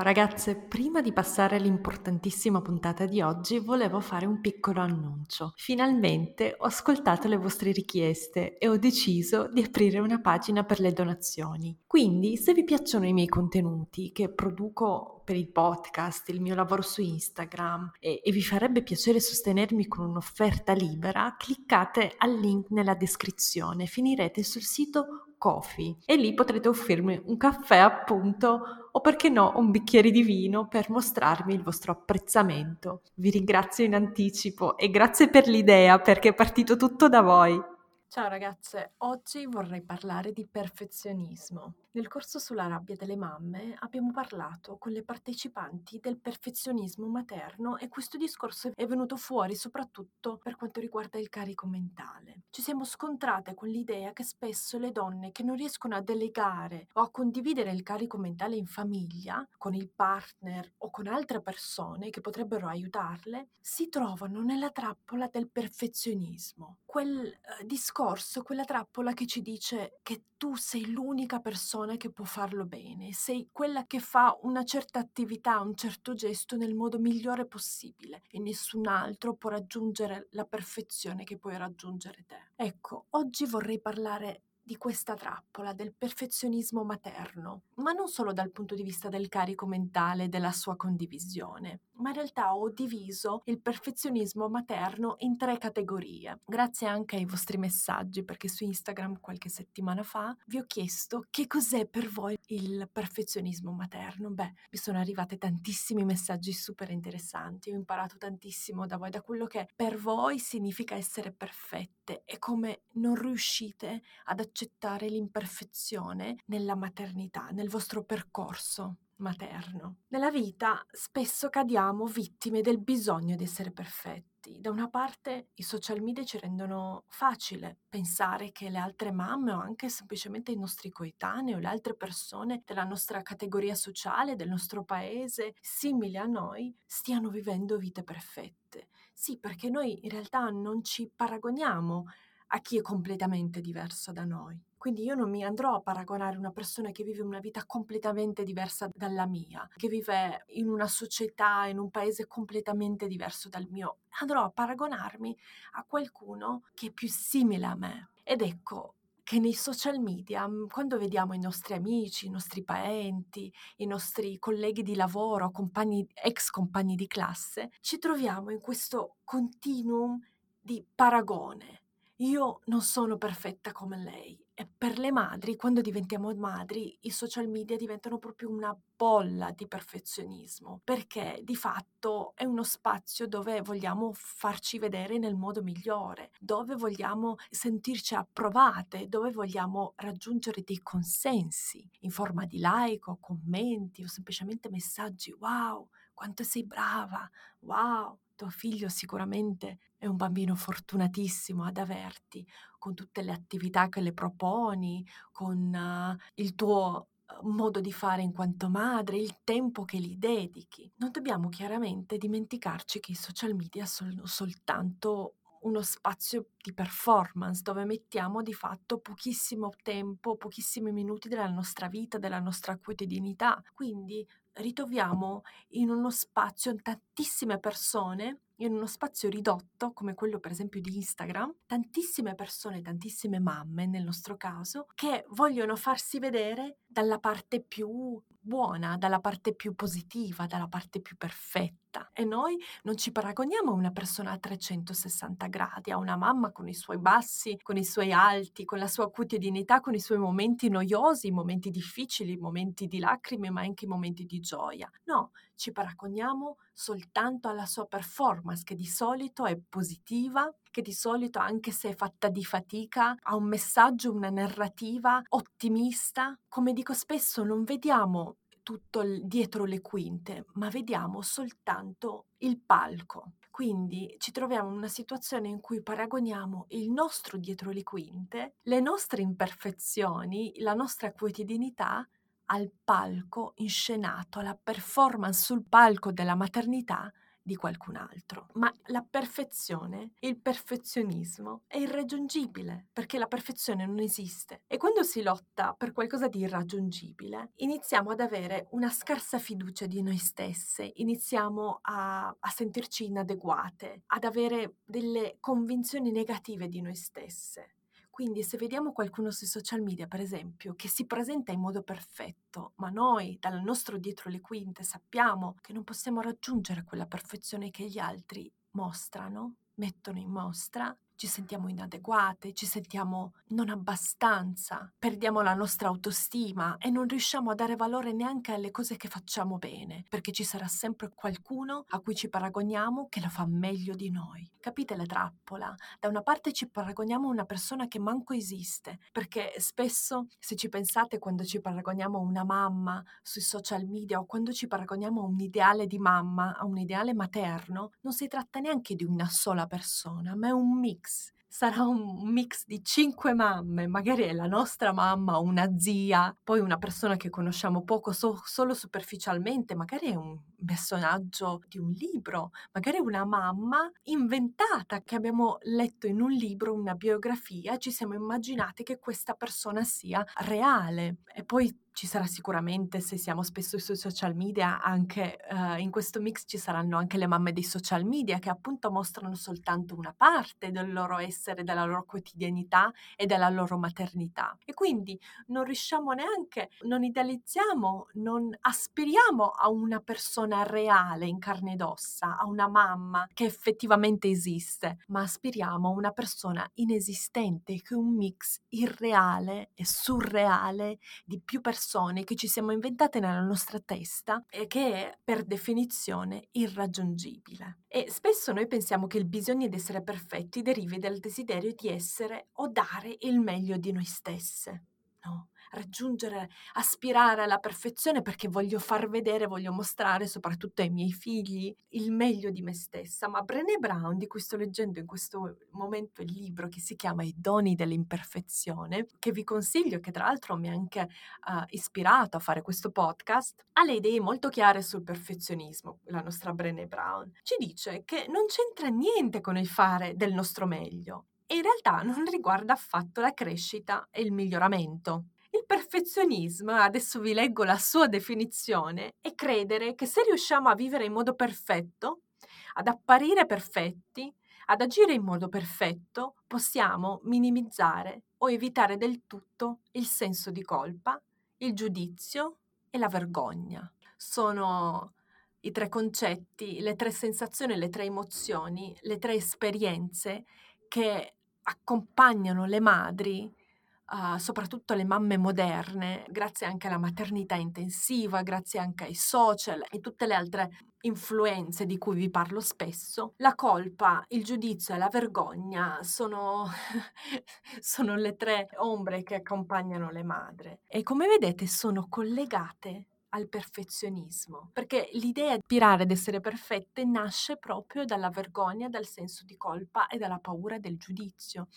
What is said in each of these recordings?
Ciao ragazze, prima di passare all'importantissima puntata di oggi volevo fare un piccolo annuncio. Finalmente ho ascoltato le vostre richieste e ho deciso di aprire una pagina per le donazioni. Quindi se vi piacciono i miei contenuti che produco per il podcast, il mio lavoro su Instagram e, e vi farebbe piacere sostenermi con un'offerta libera, cliccate al link nella descrizione, finirete sul sito Coffee e lì potrete offrirmi un caffè appunto o perché no un bicchiere di vino per mostrarmi il vostro apprezzamento. Vi ringrazio in anticipo e grazie per l'idea perché è partito tutto da voi. Ciao ragazze, oggi vorrei parlare di perfezionismo. Nel corso sulla rabbia delle mamme abbiamo parlato con le partecipanti del perfezionismo materno e questo discorso è venuto fuori soprattutto per quanto riguarda il carico mentale. Ci siamo scontrate con l'idea che spesso le donne che non riescono a delegare o a condividere il carico mentale in famiglia, con il partner o con altre persone che potrebbero aiutarle, si trovano nella trappola del perfezionismo. Quel eh, discorso, quella trappola che ci dice che tu sei l'unica persona persona che può farlo bene, sei quella che fa una certa attività, un certo gesto nel modo migliore possibile e nessun altro può raggiungere la perfezione che puoi raggiungere te. Ecco, oggi vorrei parlare di questa trappola del perfezionismo materno, ma non solo dal punto di vista del carico mentale e della sua condivisione, ma in realtà ho diviso il perfezionismo materno in tre categorie, grazie anche ai vostri messaggi, perché su Instagram qualche settimana fa vi ho chiesto che cos'è per voi il perfezionismo materno. Beh, mi sono arrivate tantissimi messaggi super interessanti, ho imparato tantissimo da voi, da quello che per voi significa essere perfette e come non riuscite ad accettare accettare l'imperfezione nella maternità, nel vostro percorso materno. Nella vita spesso cadiamo vittime del bisogno di essere perfetti. Da una parte i social media ci rendono facile pensare che le altre mamme o anche semplicemente i nostri coetanei o le altre persone della nostra categoria sociale, del nostro paese, simili a noi, stiano vivendo vite perfette. Sì, perché noi in realtà non ci paragoniamo a chi è completamente diverso da noi. Quindi io non mi andrò a paragonare una persona che vive una vita completamente diversa dalla mia, che vive in una società, in un paese completamente diverso dal mio. Andrò a paragonarmi a qualcuno che è più simile a me. Ed ecco, che nei social media, mm, quando vediamo i nostri amici, i nostri parenti, i nostri colleghi di lavoro, compagni, ex compagni di classe, ci troviamo in questo continuum di paragone io non sono perfetta come lei. E per le madri, quando diventiamo madri, i social media diventano proprio una bolla di perfezionismo, perché di fatto è uno spazio dove vogliamo farci vedere nel modo migliore, dove vogliamo sentirci approvate, dove vogliamo raggiungere dei consensi in forma di like o commenti o semplicemente messaggi wow, quanto sei brava, wow, tuo figlio sicuramente è un bambino fortunatissimo ad averti, con tutte le attività che le proponi, con uh, il tuo modo di fare in quanto madre, il tempo che gli dedichi. Non dobbiamo chiaramente dimenticarci che i social media sono soltanto uno spazio di performance dove mettiamo di fatto pochissimo tempo, pochissimi minuti della nostra vita, della nostra quotidianità. Quindi ritroviamo in uno spazio tantissime persone in uno spazio ridotto come quello per esempio di Instagram, tantissime persone, tantissime mamme nel nostro caso, che vogliono farsi vedere dalla parte più buona, dalla parte più positiva, dalla parte più perfetta. E noi non ci paragoniamo a una persona a 360 gradi, a una mamma con i suoi bassi, con i suoi alti, con la sua quotidianità, con i suoi momenti noiosi, momenti difficili, momenti di lacrime, ma anche momenti di gioia. No, ci paragoniamo soltanto alla sua performance, che di solito è positiva, che di solito, anche se è fatta di fatica, ha un messaggio, una narrativa ottimista. Come dico spesso, non vediamo tutto dietro le quinte, ma vediamo soltanto il palco. Quindi ci troviamo in una situazione in cui paragoniamo il nostro dietro le quinte, le nostre imperfezioni, la nostra quotidianità al palco inscenato, alla performance sul palco della maternità di qualcun altro. Ma la perfezione, il perfezionismo è irraggiungibile perché la perfezione non esiste. E quando si lotta per qualcosa di irraggiungibile, iniziamo ad avere una scarsa fiducia di noi stesse, iniziamo a, a sentirci inadeguate, ad avere delle convinzioni negative di noi stesse. Quindi se vediamo qualcuno sui social media, per esempio, che si presenta in modo perfetto, ma noi dal nostro dietro le quinte sappiamo che non possiamo raggiungere quella perfezione che gli altri mostrano, mettono in mostra, ci sentiamo inadeguate, ci sentiamo non abbastanza, perdiamo la nostra autostima e non riusciamo a dare valore neanche alle cose che facciamo bene, perché ci sarà sempre qualcuno a cui ci paragoniamo che lo fa meglio di noi. Capite la trappola? Da una parte ci paragoniamo a una persona che manco esiste, perché spesso, se ci pensate, quando ci paragoniamo a una mamma sui social media o quando ci paragoniamo a un ideale di mamma, a un ideale materno, non si tratta neanche di una sola persona, ma è un mix sarà un mix di cinque mamme, magari è la nostra mamma, una zia, poi una persona che conosciamo poco, so, solo superficialmente, magari è un personaggio di un libro, magari una mamma inventata che abbiamo letto in un libro, una biografia, ci siamo immaginati che questa persona sia reale. E poi ci sarà sicuramente, se siamo spesso sui social media, anche uh, in questo mix ci saranno anche le mamme dei social media che appunto mostrano soltanto una parte del loro essere, della loro quotidianità e della loro maternità. E quindi non riusciamo neanche, non idealizziamo, non aspiriamo a una persona reale in carne ed ossa, a una mamma che effettivamente esiste, ma aspiriamo a una persona inesistente che è un mix irreale e surreale di più persone persone che ci siamo inventate nella nostra testa e che è per definizione irraggiungibile. E spesso noi pensiamo che il bisogno di essere perfetti derivi dal desiderio di essere o dare il meglio di noi stesse. No, raggiungere, aspirare alla perfezione perché voglio far vedere, voglio mostrare soprattutto ai miei figli il meglio di me stessa. Ma Brené Brown, di cui sto leggendo in questo momento il libro che si chiama I doni dell'imperfezione, che vi consiglio, che tra l'altro mi ha anche uh, ispirato a fare questo podcast, ha le idee molto chiare sul perfezionismo, la nostra Brené Brown. Ci dice che non c'entra niente con il fare del nostro meglio e in realtà non riguarda affatto la crescita e il miglioramento. Perfezionismo, adesso vi leggo la sua definizione, è credere che se riusciamo a vivere in modo perfetto, ad apparire perfetti, ad agire in modo perfetto, possiamo minimizzare o evitare del tutto il senso di colpa, il giudizio e la vergogna. Sono i tre concetti, le tre sensazioni, le tre emozioni, le tre esperienze che accompagnano le madri uh, soprattutto le mamme moderne, grazie anche alla maternità intensiva, grazie anche ai social e tutte le altre influenze di cui vi parlo spesso, la colpa, il giudizio e la vergogna sono, sono le tre ombre che accompagnano le madri e come vedete sono collegate al perfezionismo, perché l'idea di aspirare ad essere perfette nasce proprio dalla vergogna, dal senso di colpa e dalla paura del giudizio.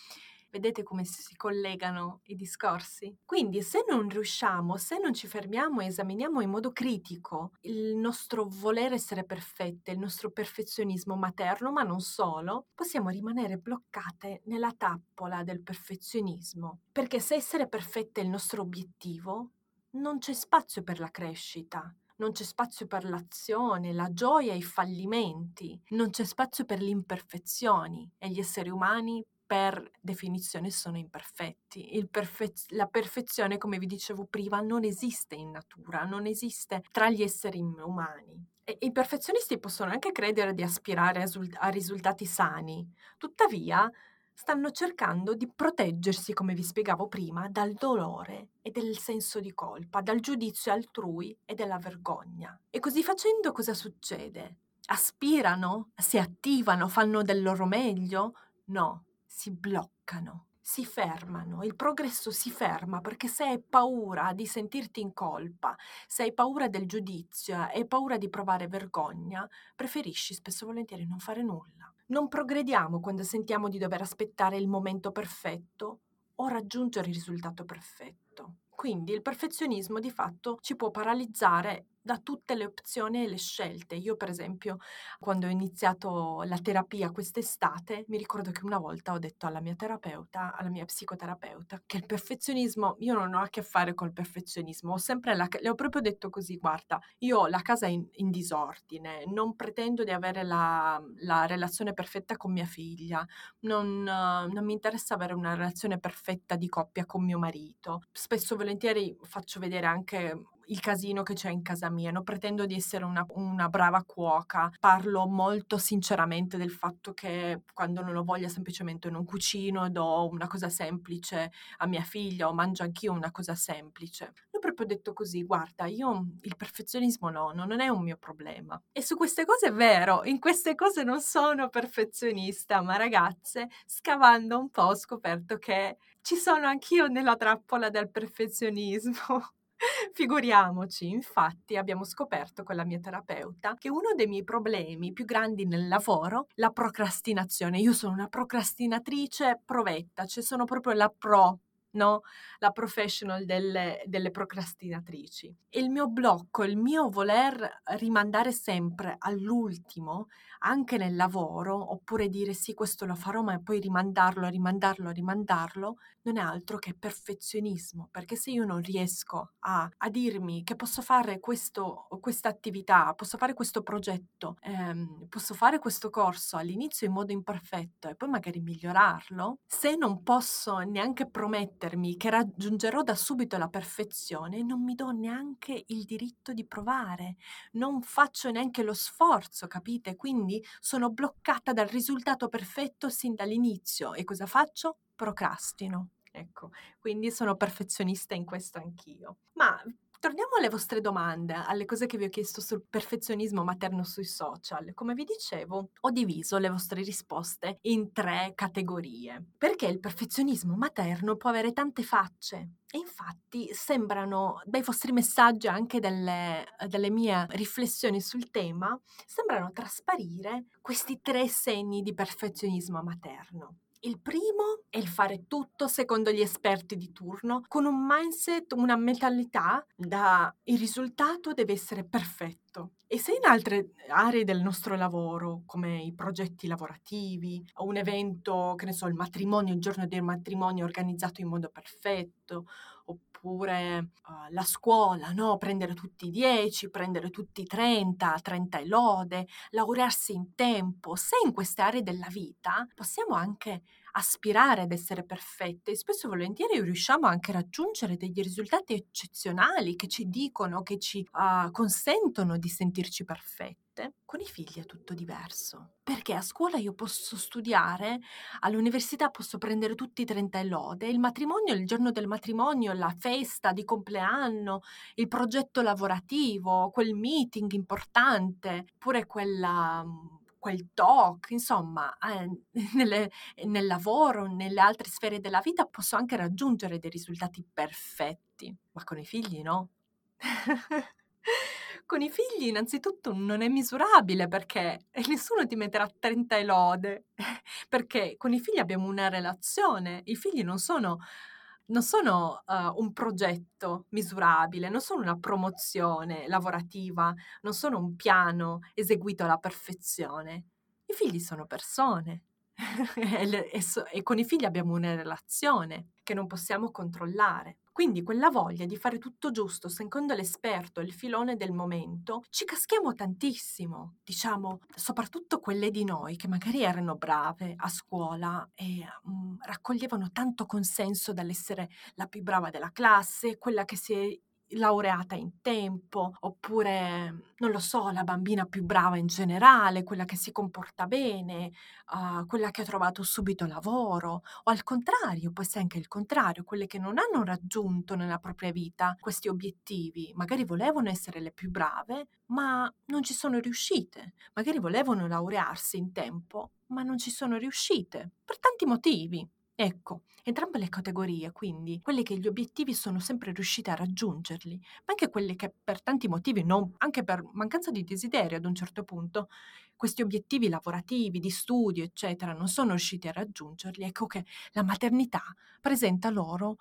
Vedete come si collegano i discorsi? Quindi se non riusciamo, se non ci fermiamo e esaminiamo in modo critico il nostro voler essere perfette, il nostro perfezionismo materno, ma non solo, possiamo rimanere bloccate nella tappola del perfezionismo. Perché se essere perfette è il nostro obiettivo, non c'è spazio per la crescita, non c'è spazio per l'azione, la gioia i fallimenti, non c'è spazio per le imperfezioni e gli esseri umani per definizione sono imperfetti. Perfe- la perfezione, come vi dicevo prima, non esiste in natura, non esiste tra gli esseri umani. E I perfezionisti possono anche credere di aspirare a, sul- a risultati sani, tuttavia stanno cercando di proteggersi, come vi spiegavo prima, dal dolore e del senso di colpa, dal giudizio altrui e dalla vergogna. E così facendo cosa succede? Aspirano? Si attivano? Fanno del loro meglio? No, si bloccano. si fermano, il progresso si ferma perché se hai paura di sentirti in colpa, se hai paura del giudizio hai paura di provare vergogna, preferisci spesso e volentieri non fare nulla. Non progrediamo quando sentiamo di dover aspettare il momento perfetto o raggiungere il risultato perfetto. Quindi il perfezionismo di fatto ci può paralizzare da tutte le opzioni e le scelte. Io, per esempio, quando ho iniziato la terapia quest'estate, mi ricordo che una volta ho detto alla mia terapeuta, alla mia psicoterapeuta, che il perfezionismo, io non ho a che fare col perfezionismo, ho sempre la, le ho proprio detto così, guarda, io ho la casa in, in disordine, non pretendo di avere la, la, relazione perfetta con mia figlia, non, non mi interessa avere una relazione perfetta di coppia con mio marito. Spesso volentieri faccio vedere anche il casino che c'è in casa mia, non pretendo di essere una, una, brava cuoca, parlo molto sinceramente del fatto che quando non ho voglia semplicemente non cucino, do una cosa semplice a mia figlia o mangio anch'io una cosa semplice. L'ho proprio detto così, guarda, io il perfezionismo no, non è un mio problema. E su queste cose è vero, in queste cose non sono perfezionista, ma ragazze, scavando un po' ho scoperto che ci sono anch'io nella trappola del perfezionismo. Figuriamoci, infatti abbiamo scoperto con la mia terapeuta che uno dei miei problemi più grandi nel lavoro, la procrastinazione. Io sono una procrastinatrice provetta, cioè sono proprio la pro no? la professional delle, delle, procrastinatrici. E il mio blocco, il mio voler rimandare sempre all'ultimo, anche nel lavoro, oppure dire sì, questo lo farò, ma poi rimandarlo, rimandarlo, rimandarlo, non è altro che perfezionismo, perché se io non riesco a, a dirmi che posso fare questa attività, posso fare questo progetto, ehm, posso fare questo corso all'inizio in modo imperfetto e poi magari migliorarlo, se non posso neanche promettermi che raggiungerò da subito la perfezione, non mi do neanche il diritto di provare, non faccio neanche lo sforzo, capite? Quindi sono bloccata dal risultato perfetto sin dall'inizio e cosa faccio? Procrastino. Ecco, quindi sono perfezionista in questo anch'io. Ma torniamo alle vostre domande, alle cose che vi ho chiesto sul perfezionismo materno sui social. Come vi dicevo, ho diviso le vostre risposte in tre categorie, perché il perfezionismo materno può avere tante facce. E infatti sembrano, dai vostri messaggi, anche delle, delle mie riflessioni sul tema, sembrano trasparire questi tre segni di perfezionismo materno. Il primo è il fare tutto secondo gli esperti di turno, con un mindset, una mentalità da il risultato deve essere perfetto. E se in altre aree del nostro lavoro, come i progetti lavorativi, un evento, che ne so, il matrimonio, il giorno del matrimonio organizzato in modo perfetto, oppure uh, la scuola, no? prendere tutti i 10, prendere tutti i 30, 30 e lode, laurearsi in tempo. Se in queste aree della vita possiamo anche aspirare ad essere perfette e spesso e volentieri riusciamo anche a raggiungere degli risultati eccezionali che ci dicono, che ci uh, consentono di sentirci perfetti con i figli è tutto diverso. Perché a scuola io posso studiare, all'università posso prendere tutti i 30 e lode, il matrimonio, il giorno del matrimonio, la festa di compleanno, il progetto lavorativo, quel meeting importante, pure quella quel talk, insomma, eh, nelle, nel lavoro, nelle altre sfere della vita posso anche raggiungere dei risultati perfetti, ma con i figli no. con i figli innanzitutto non è misurabile perché nessuno ti metterà 30 e lode, perché con i figli abbiamo una relazione, i figli non sono non sono uh, un progetto misurabile, non sono una promozione lavorativa, non sono un piano eseguito alla perfezione. I figli sono persone e, le, e, so, e con i figli abbiamo una relazione che non possiamo controllare. Quindi quella voglia di fare tutto giusto secondo l'esperto il filone del momento, ci caschiamo tantissimo, diciamo, soprattutto quelle di noi che magari erano brave a scuola e um, raccoglievano tanto consenso dall'essere la più brava della classe, quella che si è laureata in tempo, oppure, non lo so, la bambina più brava in generale, quella che si comporta bene, uh, quella che ha trovato subito lavoro, o al contrario, può essere anche il contrario, quelle che non hanno raggiunto nella propria vita questi obiettivi, magari volevano essere le più brave, ma non ci sono riuscite, magari volevano laurearsi in tempo, ma non ci sono riuscite, per tanti motivi. Ecco, entrambe le categorie, quindi quelle che gli obiettivi sono sempre riuscite a raggiungerli, ma anche quelle che per tanti motivi, non, anche per mancanza di desiderio ad un certo punto, questi obiettivi lavorativi, di studio, eccetera, non sono riusciti a raggiungerli, ecco che la maternità presenta loro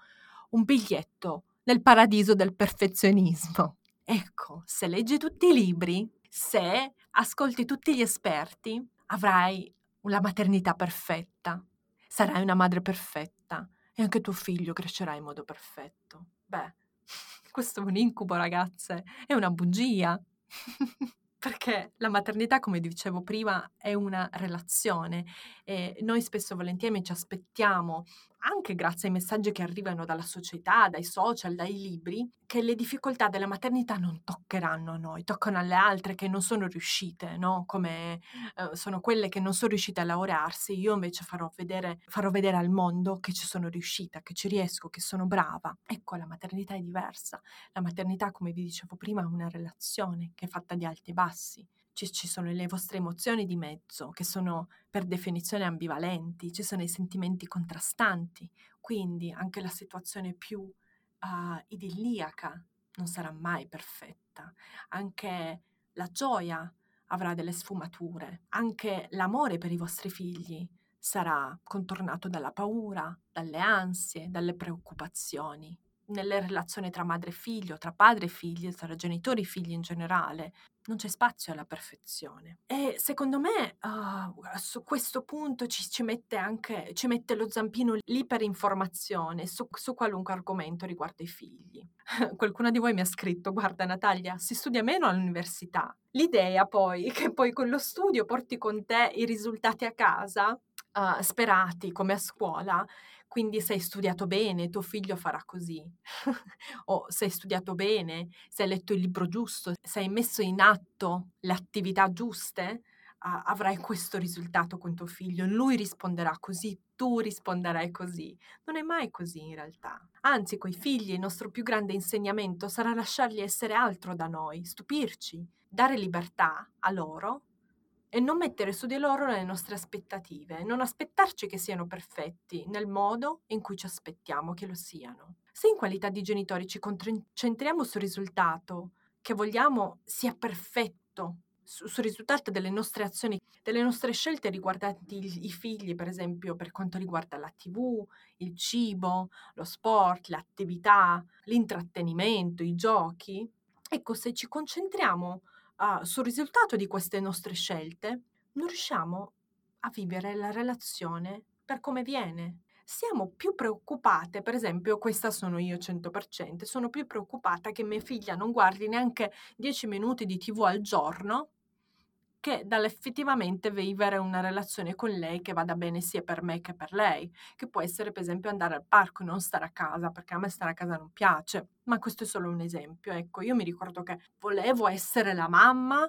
un biglietto nel paradiso del perfezionismo. Ecco, se leggi tutti i libri, se ascolti tutti gli esperti, avrai la maternità perfetta, sarai una madre perfetta e anche tuo figlio crescerà in modo perfetto. Beh, questo è un incubo, ragazze, è una bugia. Perché la maternità, come dicevo prima, è una relazione e noi spesso e volentieri ci aspettiamo anche grazie ai messaggi che arrivano dalla società, dai social, dai libri, che le difficoltà della maternità non toccheranno a noi, toccano alle altre che non sono riuscite, no? Come eh, sono quelle che non sono riuscite a laurearsi, io invece farò vedere, farò vedere al mondo che ci sono riuscita, che ci riesco, che sono brava. Ecco, la maternità è diversa. La maternità, come vi dicevo prima, è una relazione che è fatta di alti e bassi ci, ci, sono le vostre emozioni di mezzo, che sono per definizione ambivalenti, ci sono i sentimenti contrastanti, quindi anche la situazione più uh, idilliaca non sarà mai perfetta, anche la gioia avrà delle sfumature, anche l'amore per i vostri figli sarà contornato dalla paura, dalle ansie, dalle preoccupazioni. Nelle relazioni tra madre e figlio, tra padre e figlio, tra genitori e figli in generale, non c'è spazio alla perfezione. E secondo me uh, su questo punto ci, ci, mette anche ci mette lo zampino l'iperinformazione su, su qualunque argomento riguardo i figli. Qualcuno di voi mi ha scritto: Guarda, Natalia, si studia meno all'università. L'idea poi che poi con lo studio porti con te i risultati a casa, uh, sperati come a scuola, quindi se hai studiato bene, tuo figlio farà così. o se hai studiato bene, se hai letto il libro giusto, se hai messo in atto le attività giuste, uh, avrai questo risultato con tuo figlio. Lui risponderà così, tu risponderai così. Non è mai così in realtà. Anzi, coi figli il nostro più grande insegnamento sarà lasciarli essere altro da noi, stupirci, dare libertà a loro e non mettere su di loro le nostre aspettative, non aspettarci che siano perfetti nel modo in cui ci aspettiamo che lo siano. Se in qualità di genitori ci concentriamo sul risultato che vogliamo sia perfetto, sul risultato delle nostre azioni, delle nostre scelte riguardanti i figli, per esempio per quanto riguarda la tv, il cibo, lo sport, l'attività, l'intrattenimento, i giochi, ecco se ci concentriamo uh, sul risultato di queste nostre scelte, non riusciamo a vivere la relazione per come viene. Siamo più preoccupate, per esempio, questa sono io 100%, sono più preoccupata che mia figlia non guardi neanche 10 minuti di tv al giorno che dall'effettivamente vivere una relazione con lei che vada bene sia per me che per lei, che può essere per esempio andare al parco e non stare a casa, perché a me stare a casa non piace, ma questo è solo un esempio. Ecco, io mi ricordo che volevo essere la mamma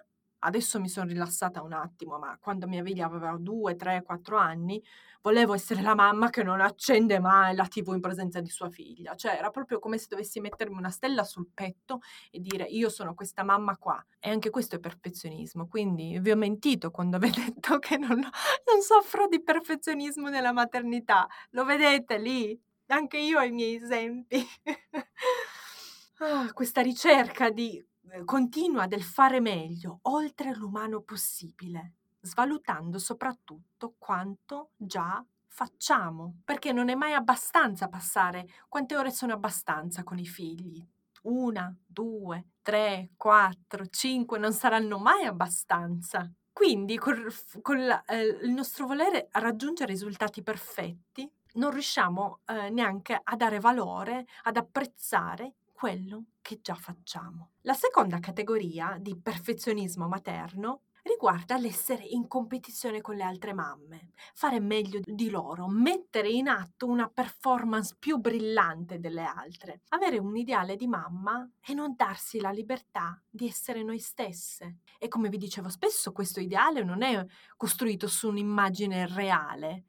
Adesso mi sono rilassata un attimo, ma quando mia figlia aveva 2, 3, 4 anni, volevo essere la mamma che non accende mai la TV in presenza di sua figlia. Cioè, era proprio come se dovessi mettermi una stella sul petto e dire io sono questa mamma qua. E anche questo è perfezionismo. Quindi vi ho mentito quando vi ho detto che non, non soffro di perfezionismo nella maternità. Lo vedete lì? Anche io ho i miei esempi. ah, questa ricerca di continua del fare meglio oltre l'umano possibile, svalutando soprattutto quanto già facciamo, perché non è mai abbastanza passare quante ore sono abbastanza con i figli. Una, due, tre, quattro, cinque non saranno mai abbastanza. Quindi col, con eh, il nostro volere raggiungere risultati perfetti non riusciamo eh, neanche a dare valore, ad apprezzare quello che già facciamo. La seconda categoria di perfezionismo materno riguarda l'essere in competizione con le altre mamme, fare meglio di loro, mettere in atto una performance più brillante delle altre, avere un ideale di mamma e non darsi la libertà di essere noi stesse. E come vi dicevo spesso, questo ideale non è costruito su un'immagine reale,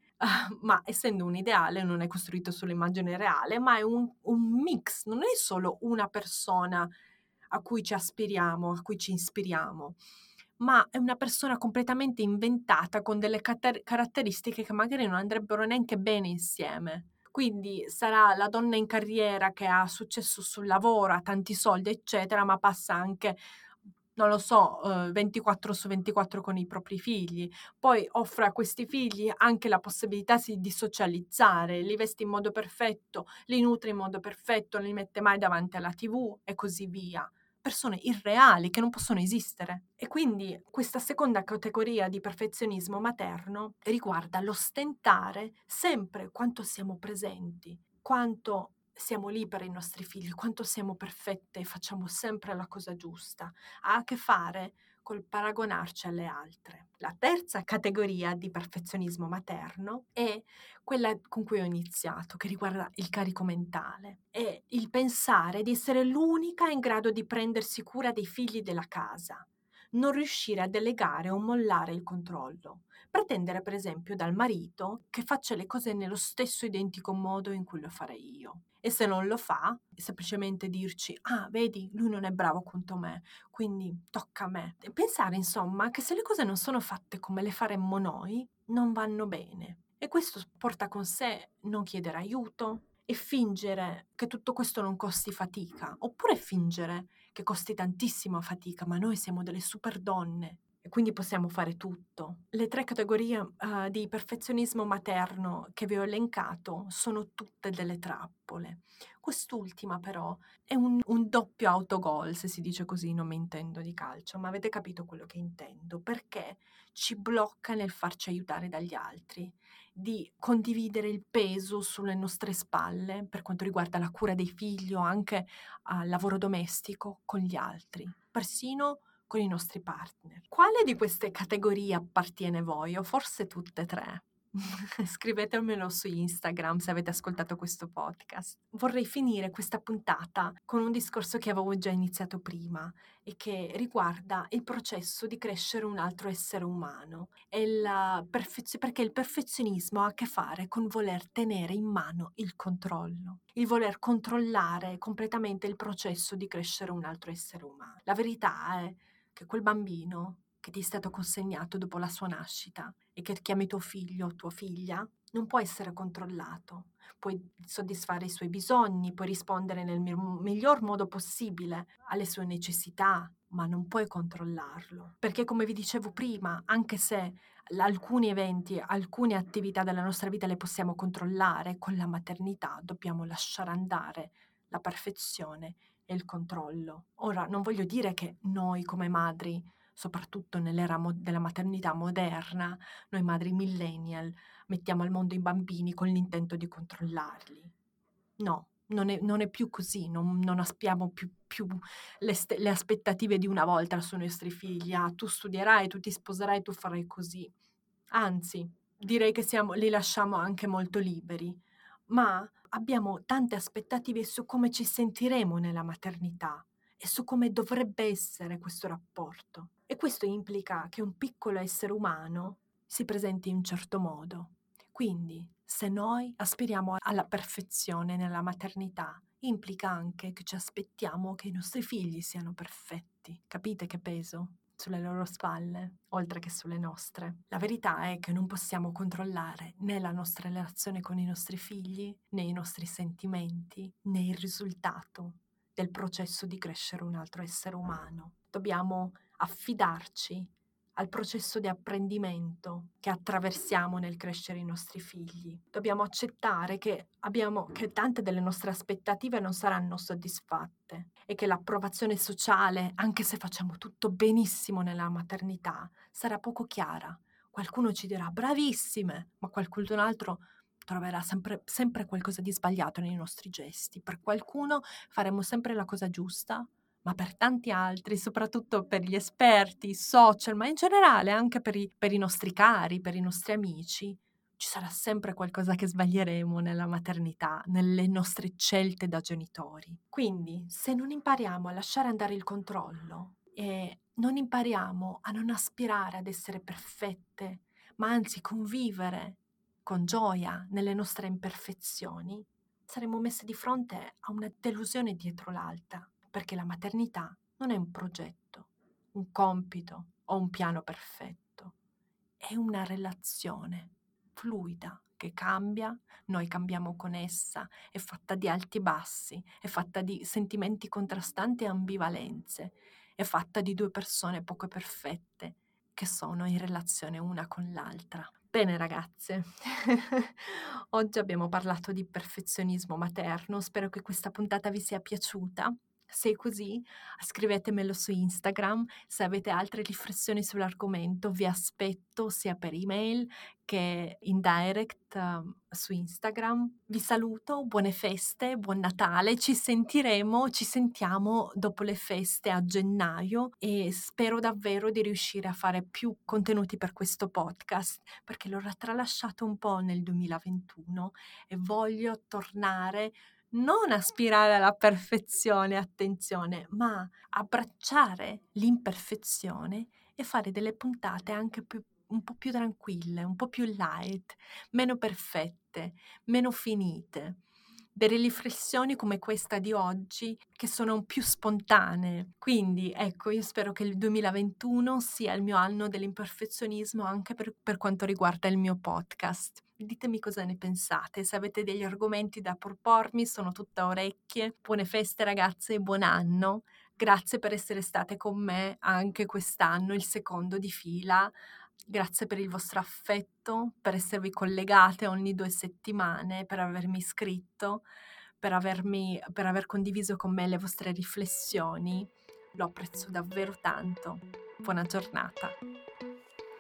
ma essendo un ideale non è costruito sull'immagine reale, ma è un, un mix, non è solo una persona a cui ci aspiriamo, a cui ci ispiriamo, ma è una persona completamente inventata con delle cater- caratteristiche che magari non andrebbero neanche bene insieme. Quindi sarà la donna in carriera che ha successo sul lavoro, ha tanti soldi, eccetera, ma passa anche non lo so, eh, 24 su 24 con i propri figli, poi offre a questi figli anche la possibilità di socializzare, li veste in modo perfetto, li nutre in modo perfetto, non li mette mai davanti alla tv e così via. Persone irreali che non possono esistere. E quindi questa seconda categoria di perfezionismo materno riguarda l'ostentare sempre quanto siamo presenti, quanto siamo lì per i nostri figli, quanto siamo perfette e facciamo sempre la cosa giusta, ha a che fare col paragonarci alle altre. La terza categoria di perfezionismo materno è quella con cui ho iniziato, che riguarda il carico mentale. È il pensare di essere l'unica in grado di prendersi cura dei figli della casa, non riuscire a delegare o mollare il controllo, pretendere per esempio dal marito che faccia le cose nello stesso identico modo in cui lo farei io. E se non lo fa, semplicemente dirci, ah, vedi, lui non è bravo quanto me, quindi tocca a me. E pensare, insomma, che se le cose non sono fatte come le faremmo noi, non vanno bene. E questo porta con sé non chiedere aiuto e fingere che tutto questo non costi fatica, oppure fingere che costi tantissima fatica, ma noi siamo delle super donne e quindi possiamo fare tutto. Le tre categorie uh, di perfezionismo materno che vi ho elencato sono tutte delle trappole. Quest'ultima però è un, un doppio autogol, se si dice così, non mi intendo di calcio, ma avete capito quello che intendo, perché ci blocca nel farci aiutare dagli altri, di condividere il peso sulle nostre spalle per quanto riguarda la cura dei figli o anche al uh, lavoro domestico con gli altri, persino con i nostri partner. Quale di queste categorie appartiene a voi? O forse tutte e tre? Scrivetemelo su Instagram se avete ascoltato questo podcast. Vorrei finire questa puntata con un discorso che avevo già iniziato prima e che riguarda il processo di crescere un altro essere umano. Perfezio- perché il perfezionismo ha a che fare con voler tenere in mano il controllo, il voler controllare completamente il processo di crescere un altro essere umano. La verità è che quel bambino che ti è stato consegnato dopo la sua nascita e che chiami tuo figlio o tua figlia non può essere controllato. Puoi soddisfare i suoi bisogni, puoi rispondere nel miglior modo possibile alle sue necessità, ma non puoi controllarlo. Perché come vi dicevo prima, anche se alcuni eventi, alcune attività della nostra vita le possiamo controllare, con la maternità dobbiamo lasciare andare la perfezione e il controllo. Ora, non voglio dire che noi come madri, soprattutto nell'era mo- della maternità moderna, noi madri millennial, mettiamo al mondo i bambini con l'intento di controllarli. No, non è, non è più così, non, non aspiamo più, più le, st- le, aspettative di una volta sui nostri figli. Ah, tu studierai, tu ti sposerai, tu farai così. Anzi, direi che siamo, li lasciamo anche molto liberi ma abbiamo tante aspettative su come ci sentiremo nella maternità e su come dovrebbe essere questo rapporto. E questo implica che un piccolo essere umano si presenti in un certo modo. Quindi, se noi aspiriamo alla perfezione nella maternità, implica anche che ci aspettiamo che i nostri figli siano perfetti. Capite che peso? Sulle loro spalle, oltre che sulle nostre. La verità è che non possiamo controllare né la nostra relazione con i nostri figli, né i nostri sentimenti, né il risultato del processo di crescere un altro essere umano. Dobbiamo affidarci al processo di apprendimento che attraversiamo nel crescere i nostri figli. Dobbiamo accettare che, abbiamo, che tante delle nostre aspettative non saranno soddisfatte e che l'approvazione sociale, anche se facciamo tutto benissimo nella maternità, sarà poco chiara. Qualcuno ci dirà bravissime, ma qualcun altro troverà sempre, sempre qualcosa di sbagliato nei nostri gesti. Per qualcuno faremo sempre la cosa giusta, ma per tanti altri, soprattutto per gli esperti, i social, ma in generale anche per i, per i nostri cari, per i nostri amici, ci sarà sempre qualcosa che sbaglieremo nella maternità, nelle nostre scelte da genitori. Quindi, se non impariamo a lasciare andare il controllo e non impariamo a non aspirare ad essere perfette, ma anzi convivere con gioia nelle nostre imperfezioni, saremo messe di fronte a una delusione dietro l'altra perché la maternità non è un progetto, un compito, o un piano perfetto, è una relazione fluida che cambia, noi cambiamo con essa, è fatta di alti e bassi, è fatta di sentimenti contrastanti e ambivalenze, è fatta di due persone poco perfette che sono in relazione una con l'altra. Bene ragazze, oggi abbiamo parlato di perfezionismo materno, spero che questa puntata vi sia piaciuta. Se è così, scrivetemelo su Instagram. Se avete altre riflessioni sull'argomento, vi aspetto sia per email che in direct uh, su Instagram. Vi saluto, buone feste, buon Natale. Ci sentiremo, ci sentiamo dopo le feste a gennaio e spero davvero di riuscire a fare più contenuti per questo podcast perché l'ho tralasciato un po' nel 2021 e voglio tornare non aspirare alla perfezione, attenzione, ma abbracciare l'imperfezione e fare delle puntate anche più, un po' più tranquille, un po' più light, meno perfette, meno finite. Delle riflessioni come questa di oggi che sono più spontanee. Quindi ecco, io spero che il 2021 sia il mio anno dell'imperfezionismo anche per, per quanto riguarda il mio podcast. Ditemi cosa ne pensate, se avete degli argomenti da propormi, sono tutta orecchie. Buone feste ragazze e buon anno. Grazie per essere state con me anche quest'anno, il secondo di fila. Grazie per il vostro affetto, per esservi collegate ogni due settimane, per avermi iscritto, per, avermi, per aver condiviso con me le vostre riflessioni. Lo apprezzo davvero tanto. Buona giornata.